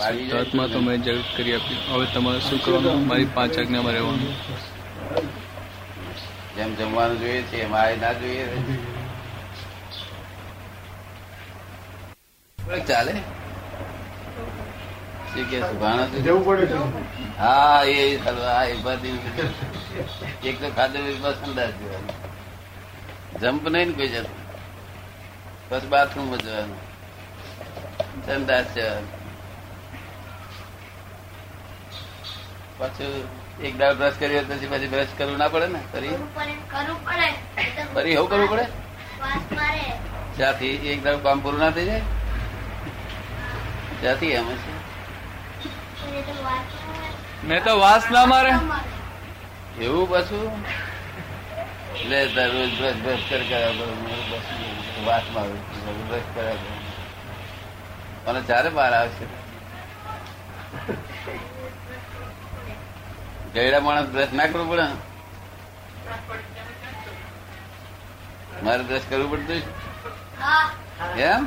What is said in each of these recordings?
શુદ્ધાત્મા તો મેં જરૂર કરી આપી હવે તમારે શું કરવાનું? મારી પાંચ આજ્ઞામાં રહેવાનું. જેમ જમવાનું જોઈએ છે એમ આ ના જોઈએ ચાલે? હા એ એક તો ખાધું સંદાસ જમ્પ નહીં ને કોઈ જતું બસ બાથરૂમ જવાનું. સંદાસ જવાનું પાછું એક દાળ બ્રશ કર્યો પછી પછી બ્રશ કરવું ના પડે ને? ફરી? ફરી એવું કરવું પડે? જ્યાંથી મારે. એક દાળ કામ પૂરું ના થઈ જાય? જ્યાંથી એમ છે. મેં તો વાસ ના મારે. એવું પાછું? લે દરરોજ રોજ બ્રશ બ્રશ કર કર્યા કરો મારું બ્રશ કર્યા કરો અને જયારે બહાર આવશે. ગયડા માણસ બ્રશ ના કરવું પડે મારે બ્રશ કરવું પડતું એમ?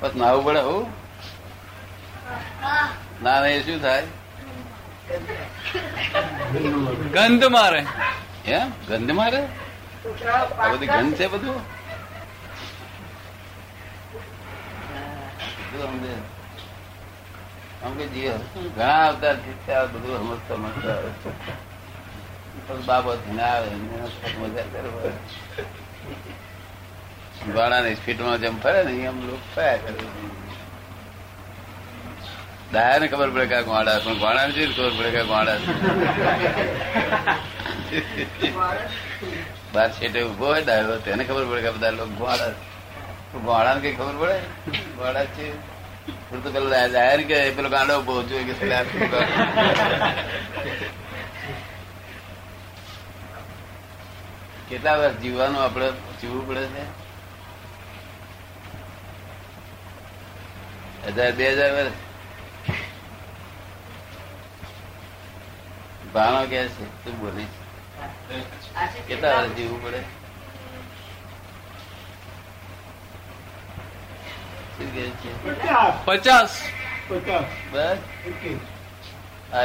બસ નાવું પડે હું. ના ના એ શું થાય? ગંધ મારે. એમ? ગંધ મારે? આ બધી ગંધ છે બધું? બધું સમજે. ઘણા અવતાર આ બધું સમજતા. પણ બાબત ના આવે મજા કરે ગાણા ની સ્પીડમાં જેમ ફરે ને એમ લોકો ફર્યા કરે. દાયા ને ખબર પડે કે ગોળા પણ ગોળા ને ખબર પડે કે ગોળા બાર છેટે ઊભો હોય ડાયો તેને ખબર પડે કે બધા લોકો ગોળા. ગોળા ને કઈ ખબર પડે? ગોળા છે. તો પેલો જાહેર કે પેલો ગાંડો ઊભો કે? કેટલા વર્ષ જીવવાનું આપણે જીવવું પડે છે હજાર બે હજાર વર્ષ ભાણો કે છે તું બોલીશ કેટલા વર્ષ જીવવું પડે શું કહે છે પચાસ. બસ.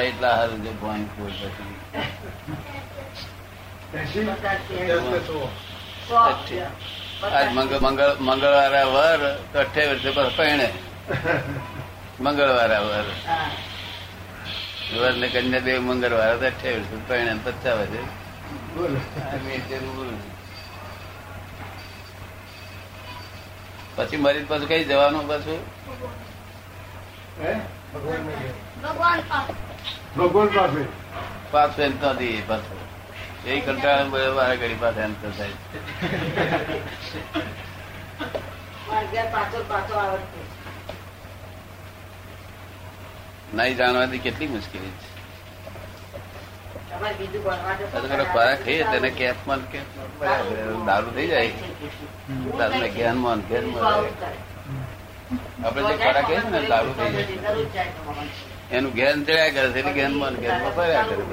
એટલા હારું છે પોઈન્ટ ફોર? આજ મંગળ મંગળ મંગળવારે વર તો અઠ્યાવીસ વર્ષે પર પરણે. મંગળવારે વર. વર ને કન્યા દેવ મંગળવારે તો અઠ્યાવીસ વર્ષે છે પચાસ વર્ષે બોલો. આ મેં જરૂર. પછી મરી પાછું કઈ જવાનું પાછું? હે? ભગવાન પાસે. ભગવાન પાસે? પાછું એમ તો પાછું. એ કંટાળે વારે ઘડી પાસે એમ તો થાય. નહીં જાણવાથી કેટલી મુશ્કેલી છે. ખોરાક ખાઈએ તેને કેફમાં. દારૂ થઈ જાય. દારૂ ને જ્ઞાનમાં ને જ્ઞાનમાં રહે. આપણે જે ખોરાક ખાઈએ ને દારૂ થઈ જાય. એનું જ્ઞાન ચડ્યા કરે છે જ્ઞાનમાં જ્ઞાનમાં ફર્યા કરે.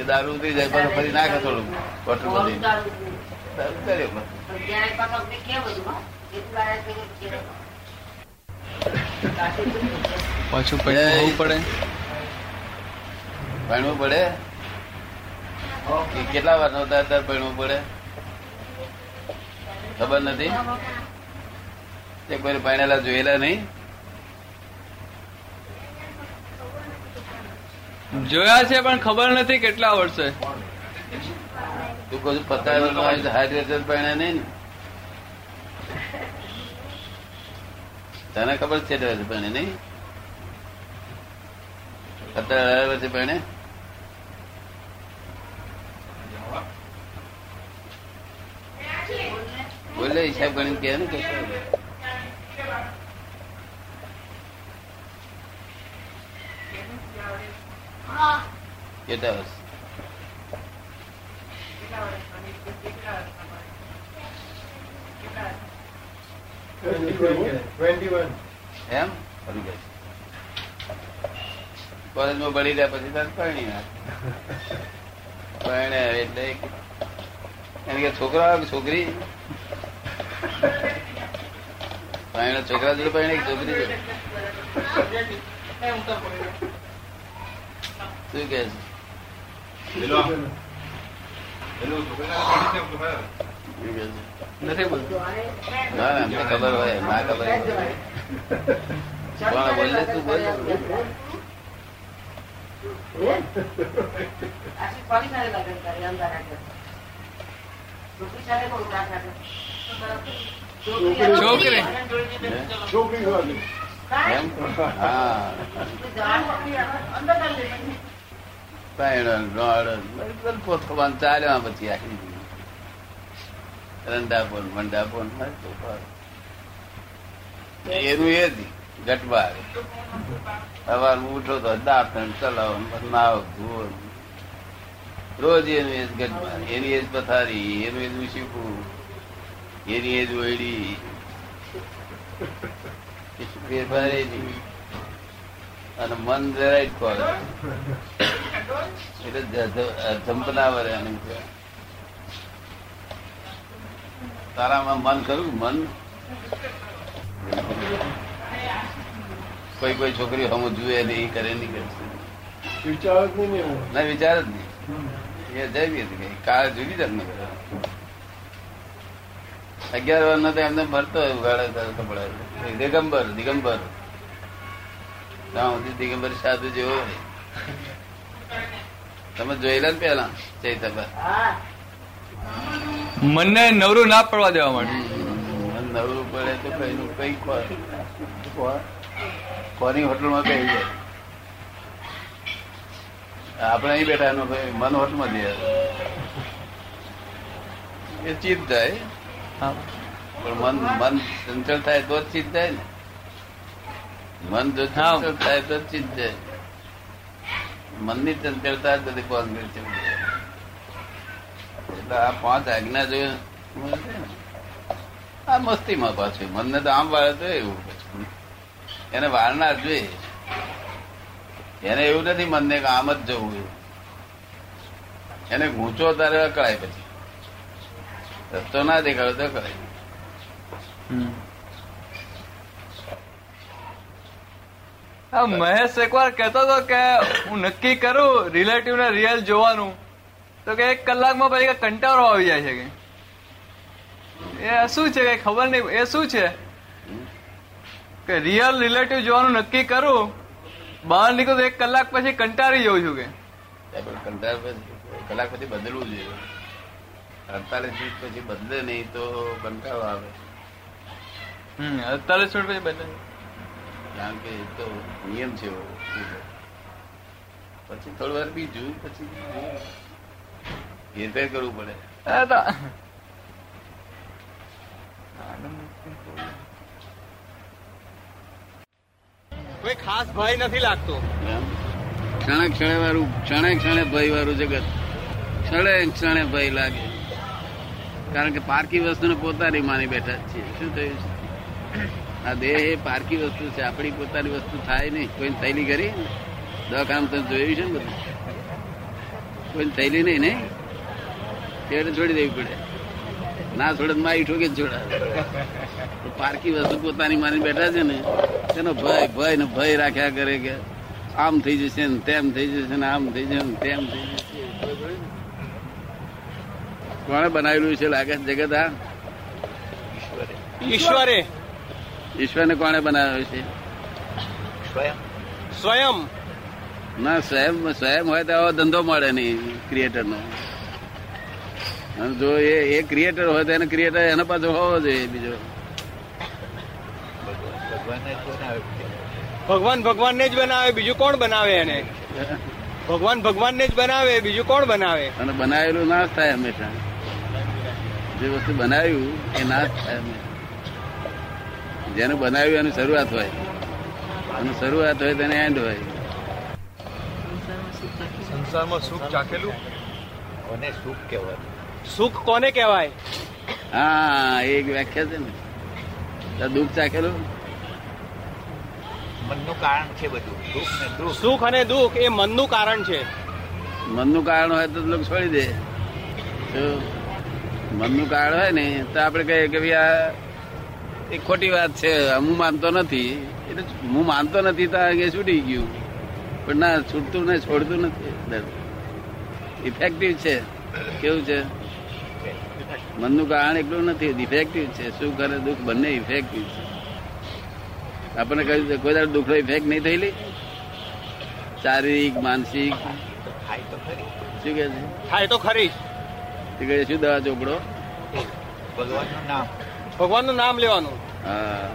એ દારૂ થઈ જાય પણ ફરી નાખે થોડું બોટલ બધી. દારૂ બસ. પાછું પડે? ભણવું પડે? કેટલા વાર હતા ત્યારે ભણવું પડે? ખબર નથી? તે કોઈ ભણેલા જોયેલા નહીં? જોયા છે પણ ખબર નથી કેટલા વર્ષે. તું કહું પચાસ વર્ષ હાથ ભણ્યા નહીં ને. તને ખબર છે ભણે નહીં? અત્યારે વર્ષે ભણે બોલે હિસાબ ગણી કે ને કે કેટલા વર્ષ? ટ્વેન્ટી એમ? કોલેજમાં ભણી રહ્યા પછી તારે પરણી નાખ. પરણે એટલે એક- કે છોકરો કે છોકરી? પાણી છોકરા જોડે પાણી છોકરી જોડે શું કે છે? શું કે છે? નથી ના ના, ખબર હોય ના ખબર હોય. બોલે તું બોલ. આશી કોની સાથે લગ્ન કરે અંદર આગળ છોકરી સાથે બહુ ત્રાસ રાખે છોકરી. છોકરી. ચાલ્યા પછી આખી રંડાપોન મંડાપોન. એનું એ જ ગટબાર. સવાર ઉઠો તો દાંત ચલાવો નાવ ધોવો રોજ એનું એ જ ગટબાર. એની એ જ પથારી એનું એ જ શીખવું એની એ જ ઓયડી ફેરફાર એ નહીં. અને મન જરાય જ કોલ એટલે જંપના વરે તારામાં મન કરું મન? કોઈ કોઈ છોકરી હમ જુએ નહીં કરે નહીં કરે. વિચાર જ નહીં ના વિચાર જ નહીં. એ જઈ હતી કાળ જુદી જ એમને કરે. અગિયાર વાર તો એમને ભરતો હોય દિગંબર દિગંબર. દિગંબર સાધુ જેવો તમે જોયેલા ને પેલા ચૈતબર મનને નવરું ના પડવા દેવા માટે નવરું પડે તો કઈ નું કઈ કોની હોટલમાં કઈ જાય આપણે અહીં બેઠા એનો મન હોટલમાં જઈએ એ ચીત જાય. પણ મન મન ચંચળ થાય તો જ ચિત્ત જાય ને. મન જો ચંચળ થાય તો જ ચિત્ત જાય. મનની ચંચળતા જ બધી છે. એટલે આ પાંચ આજ્ઞા જો આ મસ્તીમાં પાછું. મનને તો આમ વાળે તો એવું પછી. એને વાળનાર જોઈએ. એને એવું નથી મનને કે આમ જ જવું એવું એને ગૂંચો તારે અકળાય પછી. રસ્તો ના દેખાડો તો કરે મહેશ એકવાર કહેતો હતો કે હું નક્કી કરું રિલેટિવ ને રિયલ જોવાનું. તો કે એક કલાકમાં પછી કંટાળો આવી જાય છે કે. એ શું છે કે ખબર નહીં એ શું છે? કે રિયલ રિલેટિવ જોવાનું નક્કી કરું બહાર નીકળું તો એક કલાક પછી કંટાળી જઉં છું કે. કંટાળ કલાક પછી બદલવું જોઈએ. અડતાલીસ મિનિટ પછી બદલે નહીં તો કંટાળો આવે. અડતાલીસ મિનિટ પછી બદલે કારણ કે એ તો નિયમ છે એવો. પછી થોડી વાર બીજું પછી હેરફેર કરવું પડે. કોઈ ખાસ ભય નથી લાગતો. એમ? ક્ષણે ક્ષણે વાળું ક્ષણે ક્ષણે ભય વાળું જગત. ક્ષણે ક્ષણે ભય લાગે. કારણ કે પારકી વસ્તુને પોતાની માની બેઠા છે શું થયું છે? આ દેહ એ પારકી વસ્તુ છે. આપણી પોતાની વસ્તુ થાય નહીં. કોઈ થયેલી કરી દવાખાનું તમે જોયું છે ને બધું? કોઈ થયેલી નહીં નહીં? તેને છોડી દેવી પડે. ના છોડે મારી ઠોકે જ છોડાવે. પારકી વસ્તુ પોતાની માની બેઠા છે ને, તેનો ભય ભય ને ભય રાખ્યા કરે કે આમ થઈ જશે ને તેમ થઈ જશે ને આમ થઈ જશે ને તેમ થઈ જશે. કોણે બનાવેલું છે લાગે છે જગત આ ઈશ્વરે. ઈશ્વરને કોણે બનાવ્યો છે? સ્વયં. ના સ્વયં સ્વયં હોય તો આવો ધંધો મળે નહીં ક્રિએટર નો. જો એ એ ક્રિએટર હોય તો એને ક્રિએટર એના પાછો હોવો જોઈએ બીજો. ભગવાન ભગવાનને જ બનાવે બીજું કોણ બનાવે એને? ભગવાન ભગવાનને જ બનાવે બીજું કોણ બનાવે? અને બનાવેલું ના થાય હંમેશા. જે વસ્તુ બનાવ્યું એ નાશ થાય જેનું બનાવ્યું એનું શરૂઆત હોય. એનું શરૂઆત હોય તેને એન્ડ હોય. સંસારમાં સુખ ચાખેલું? કોને સુખ કહેવાય? સુખ કોને કહેવાય? હા એક વ્યાખ્યા છે ને. દુઃખ ચાખેલું? મનનું કારણ છે બધું. સુખ અને દુઃખ એ મનનું કારણ છે. મનનું કારણ હોય તો લોકો છોડી દે. મનનું કાર્ડ હોય ને તો આપણે કહીએ કે ભાઈ આ એ ખોટી વાત છે હું માનતો નથી. એટલે હું માનતો નથી તો આગળ છૂટી ગયું. પણ ના છૂટતું ને છોડતું નથી. ઇફેક્ટિવ છે. કેવું છે? મનનું કારણ એટલું નથી ઇફેક્ટિવ છે. સુખ અને દુઃખ? બંને ઇફેક્ટિવ છે. આપણને કહ્યું કોઈ દાડો દુઃખનો ઇફેક્ટ નહીં થયેલી? શારીરિક માનસિક. થાય તો ખરી. શું કે છે? થાય તો ખરી તે કહે શું દવા ચોપડો. ભગવાનનું નામ. ભગવાનનું નામ લેવાનું. હા.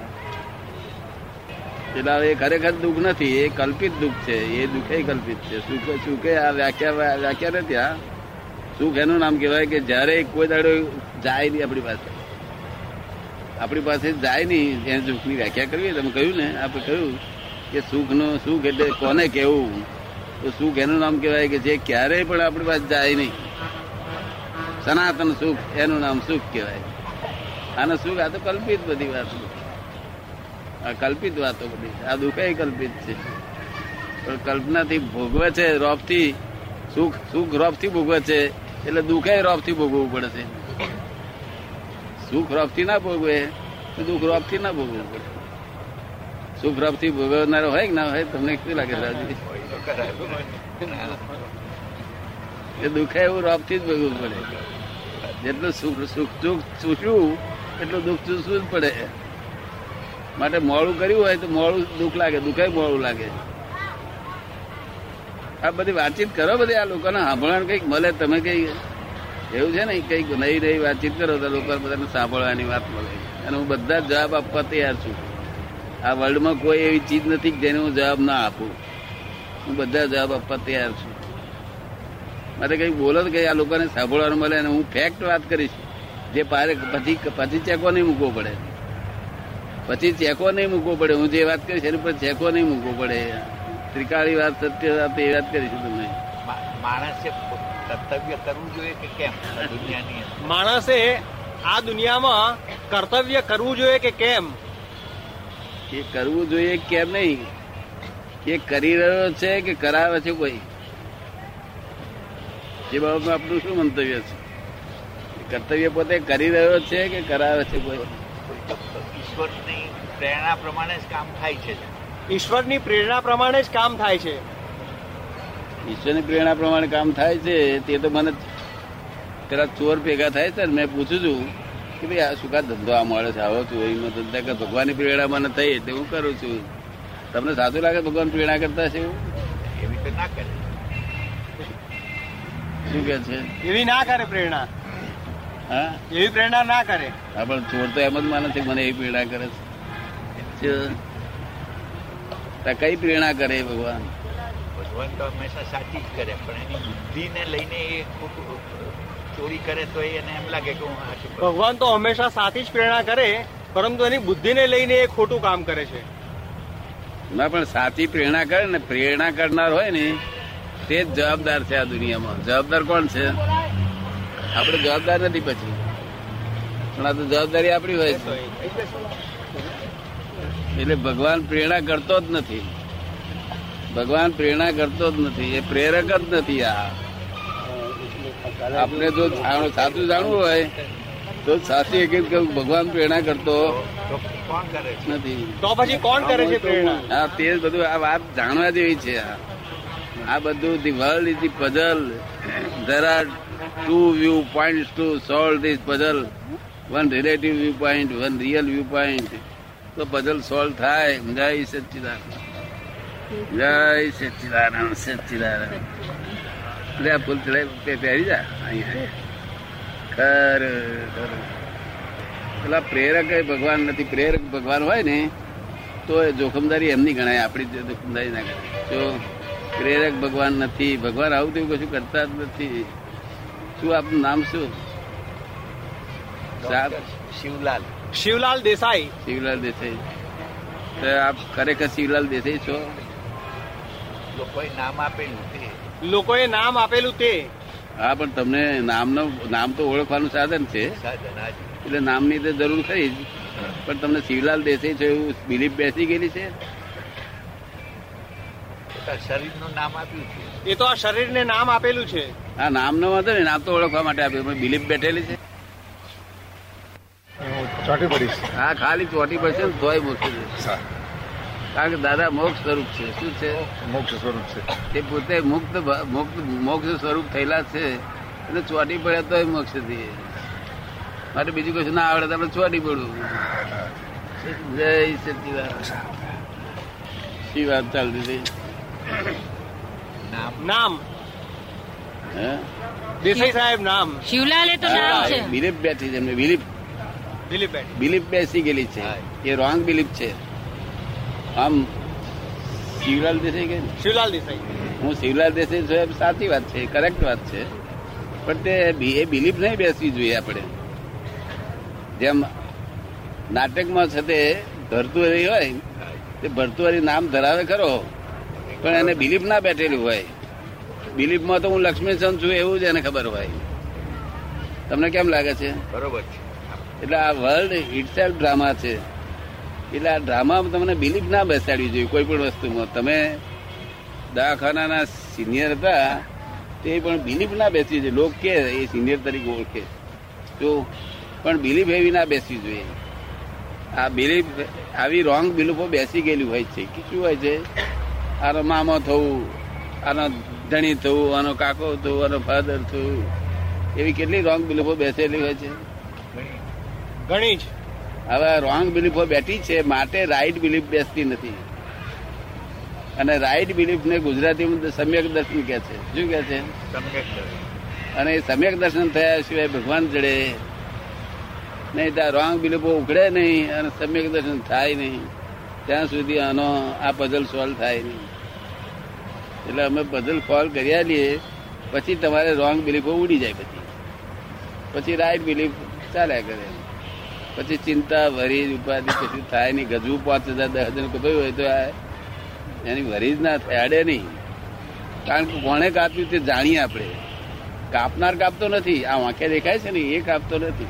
એટલે એ ખરેખર દુઃખ નથી એ કલ્પિત દુઃખ છે એ દુઃખે કલ્પિત છે. સુખ સુખે આ વ્યાખ્યા વ્યાખ્યા નથી આ સુખ એનું નામ કહેવાય કે જ્યારે કોઈ દાડો જાય નહીં આપણી પાસે. આપણી પાસે જાય નહીં એને સુખની વ્યાખ્યા કરવી તમે કહ્યું ને આપણે કહ્યું કે સુખનું સુખ એટલે કોને કહેવું? તો સુખ એનું નામ કહેવાય કે જે ક્યારેય પણ આપણી પાસે જાય નહીં. સનાતન સુખ, એનું નામ સુખ કહેવાય. આને સુખ, આ તો કલ્પિત બધી વાત. આ કલ્પિત વાતો બધી આ દુઃખ કલ્પિત છે. પણ કલ્પનાથી ભોગવે છે, રોપથી સુખ સુખ રોપથી ભોગવે છે, એટલે દુઃખે રોપથી ભોગવવું પડે છે. સુખ રોપથી ના ભોગવે, તો દુઃખ રોપથી ના ભોગવવું પડે. સુખ રોપથી ભોગવનારો હોય ના હોય, તમને કેવું લાગે રાજી? એ દુઃખે એવું રોપથી જ ભોગવવું પડે. જેટલું સુખ સુખ સુખ ચૂસ્યું એટલું દુઃખ ચૂસવું જ પડે. માટે મોડું કર્યું હોય તો મોડું દુઃખ લાગે, દુઃખે મોડું લાગે. આ બધી વાતચીત કરો બધી આ લોકોને, સાંભળવાનું કંઈક મળે, તમે કઈ એવું છે ને, કંઈક નહીં નહીં વાતચીત કરો તો લોકો બધાને સાંભળવાની વાત મળે. અને હું બધા જવાબ આપવા તૈયાર છું. આ વર્લ્ડમાં કોઈ એવી ચીજ નથી જેને હું જવાબ ના આપું. હું બધા જવાબ આપવા તૈયાર છું. માટે કઈ બોલો તો કઈ આ લોકોને સાંભળવાનું મળે અને હું ફેક્ટ વાત કરીશ. જે પારે પછી પછી ચેકો નહીં મૂકવો પડે. પછી ચેકો નહીં મૂકવો પડે. હું જે વાત કરીશ એની પર ચેકો નહીં મૂકવો પડે. ત્રિકાળી વાત સત્ય વાત એ વાત કરીશું તમને. મા- માણસે કર્તવ્ય કરવું જોઈએ કે કેમ દુનિયાની માણસે આ દુનિયામાં કર્તવ્ય કરવું જોઈએ કે કેમ? એ કરવું જોઈએ કેમ નહીં? એ કરી રહ્યો છે કે કરાવે છે કોઈ? એ બાબતમાં આપણું શું મંતવ્ય છે? કર્તવ્ય પોતે કરી રહ્યો છે કે કરાવે છે કોઈ? ઈશ્વરની પ્રેરણા પ્રમાણે જ કામ થાય છે. ઈશ્વરની પ્રેરણા પ્રમાણે જ કામ થાય છે. ઈશ્વરની પ્રેરણા પ્રમાણે કામ થાય છે તે તો મને કદાચ ચોર ભેગા થાય છે ને મેં પૂછું છું કે ભાઈ આ શું કા ધંધો આ મળે છે આવો ચોરીનો ધંધા કે ભગવાનની પ્રેરણા મને થઈ તે હું કરું છું. તમને સાચું લાગે ભગવાન પ્રેરણા કરતા છે એવું? એવી તો ના કરે. શું કે છે? એવી ના કરે પ્રેરણા. હા? એવી પ્રેરણા ના કરે. હા પણ ચોર તો એમ જ માને છે મને એવી પ્રેરણા કરે છે. કઈ પ્રેરણા કરે ભગવાન? ભગવાન તો હંમેશા સાચી જ કરે પણ એની બુદ્ધિને લઈને એ ખોટું ચોરી કરે તો એને એમ લાગે કે હું ભગવાન તો હંમેશા સાચી જ પ્રેરણા કરે પરંતુ એની બુદ્ધિને લઈને એ ખોટું કામ કરે છે. ના પણ સાચી પ્રેરણા કરે ને પ્રેરણા કરનાર હોય ને તે જ જવાબદાર છે આ દુનિયામાં. જવાબદાર કોણ છે? આપણે જવાબદાર નથી પછી. પણ આ તો જવાબદારી આપણી હોય છે. એટલે ભગવાન પ્રેરણા કરતો જ નથી. ભગવાન પ્રેરણા કરતો જ નથી. એ પ્રેરક જ નથી આ. આપણે જો સાચું જાણવું હોય તો સાચી એક ભગવાન પ્રેરણા કરતો નથી. તો પછી કોણ કરે છે પ્રેરણા? હા તે બધું આ વાત જાણવા જેવી છે આ. આ બધું the world is the puzzle there are two view point to solve this puzzle one relative view point one real view point તો પઝલ સોલ્વ થાય. જય સચ્ચિદાનંદ જય સચ્ચિદાનંદ સચ્ચિદાનંદ લે આ ફૂલ ચડાઈ પહેરી જા. અહીંયા. ખર. પેલા પ્રેરક ભગવાન નથી. પ્રેરક ભગવાન હોય ને, તો જોખમદારી એમની ગણાય. આપણી જોખમદારી ના ગણાય. જો પ્રેરક ભગવાન નથી. ભગવાન આવું તેવું કશું કરતા જ નથી. શું આપનું નામ શું? શિવલાલ. શિવલાલ દેસાઈ. શિવલાલ દેસાઈ. તો આપ ખરેખર શિવલાલ દેસાઈ છો? લોકોએ નામ આપેલું તે. લોકોએ નામ આપેલું તે. હા પણ તમને નામનો નામ તો ઓળખવાનું સાધન છે. એટલે નામની તો જરૂર ખરી જ. પણ તમને શિવલાલ દેસાઈ છો એવું બિલીફ બેસી ગયેલી છે? શરીરનું નામ આપ્યું છે. એ તો આ શરીરને નામ આપેલું છે. આ નામ નો વાંધો ને નામ તો ઓળખવા માટે આપ્યું. પણ બિલીફ બેઠેલી છે. ચોટી પડીશ. હા ખાલી ચોટી પડશે ને તોય મોક્ષ છે. કારણ કે દાદા મોક્ષ સ્વરૂપ છે. શું છે? મોક્ષ સ્વરૂપ છે. તે પોતે મુક્ત મુક્ત મોક્ષ સ્વરૂપ થયેલા છે. એટલે ચોટી પડ્યા તોય મોક્ષ થઈએ માટે બીજું કશું ના આવડે તો આપણે ચોટી પડવું. જય સચિદાન શી વાત ચાલતી હતી? નામ? દેસાઈ સાહેબ નામ. શિવલાલે તો નામ છે. બિલીફ બેઠી છે એમને. બિલીફ દિલીપભાઈ બિલીફ બેસી ગયેલી છે. એ રોંગ બિલીફ છે. આમ શિવલાલ દેસાઈ કે? શિવલાલ દેસાઈ. હું શિવલાલ દેસાઈ સાહેબ સાચી વાત છે કરેક્ટ વાત છે. પણ તે બી- એ બિલીફ નહીં બેસવી જોઈએ આપણે. જેમ નાટકમાં છે તે ભરતુઆરી હોય તે ભરતુઆરી નામ ધરાવે ખરો. પણ એને બિલીફ ના બેઠેલું હોય. બિલીફમાં તો હું લક્ષ્મીચંદ છું એવું જ એને ખબર હોય. તમને કેમ લાગે છે? બરોબર છે. એટલે આ વર્લ્ડ ઇટસેલ્ફ ડ્રામા છે. એટલે આ ડ્રામામાં તમને બિલીફ ના બેસાડવી જોઈએ કોઈ પણ વસ્તુમાં. તમે દવાખાનાના સિનિયર હતા તે પણ બિલીફ ના બેસવી જોઈએ. લોક કે એ સિનિયર તરીકે ઓળખે. જો પણ બિલીફ એવી ના બેસવી જોઈએ. આ બિલીફ આવી રોંગ બિલીફો બેસી ગયેલી હોય છે. કે શું હોય છે? આનો મામો થવું આનો ધણી થવું આનો કાકો થવું આનો ફાધર થવું એવી કેટલી રોંગ બિલીફો બેસેલી હોય છે. ઘણી જ. હવે રોંગ બિલીફો બેઠી છે માટે રાઈટ બિલીફ બેસતી નથી. અને રાઈટ બિલીફ ને ગુજરાતીમાં સમ્યક દર્શન કે છે. શું કે છે? અને એ સમ્યક દર્શન થયા સિવાય ભગવાન જડે. નહીં ત્યાં રોંગ બિલીફો ઉઘડે નહીં અને સમ્યક દર્શન થાય નહીં. ત્યાં સુધી આનો આ પઝલ સોલ્વ થાય નહીં. એટલે અમે પઝલ સોલ્વ કર્યા લઈએ પછી તમારે રોંગ બિલીફો ઉડી જાય પછી. પછી રાઈટ બિલીફ ચાલ્યા કરે. પછી ચિંતા વરીજ ઉપાધિ પછી થાય નહીં. ગજવું પાંચ હજાર, દસ હજાર કપાયું હોય તો આ એની વરીજ ના થાય અડે નહીં. કારણ કે કોણે કાપ્યું તે જાણીએ આપણે. કાપનાર કાપતો નથી. આ વાંખે દેખાય છે ને, એ કાપતો નથી.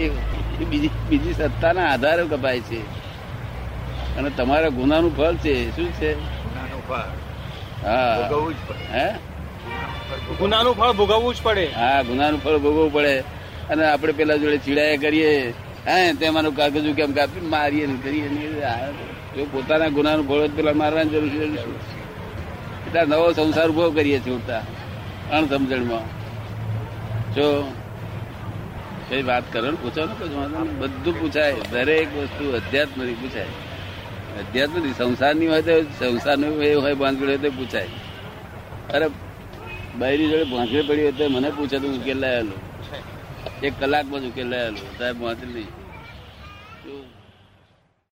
એ બીજી બીજી સત્તાના આધારે કપાય છે. અને તમારા ગુનાનું ફળ છે શું છે? ગુનાનું ફળ. હા. ભોગવવું જ પડે. હે? ગુનાનું ફળ ભોગવવું જ પડે. હા ગુનાનું ફળ ભોગવવું પડે. અને આપણે પેલા જોડે ચીડાયા કરીએ. હે તેમાંનું કાગજું કેમ કાપી મારીએ ને કરીએ ને જો પોતાના ગુનાનું ફળ પેલા મારવાની જરૂર છે એટલે નવો સંસાર ઊભો કરીએ છીએ ઉડતા અણસમજણમાં. જો કઈ વાત કરો ને પૂછો ને. બધું પૂછાય દરેક વસ્તુ અધ્યાત્મ પૂછાય. અધ્યાત્મ નથી સંસારની હોય તો સંસારનું એ હોય બાંધગડ હોય તો પૂછાય. અરે બૈરી જોડે ભાંખડી પડી હોય તો મને પૂછે તો ઉકેલ લાયેલો એક કલાકમાં જ ઉકેલ લાયેલો સાહેબ વાંચી નહીં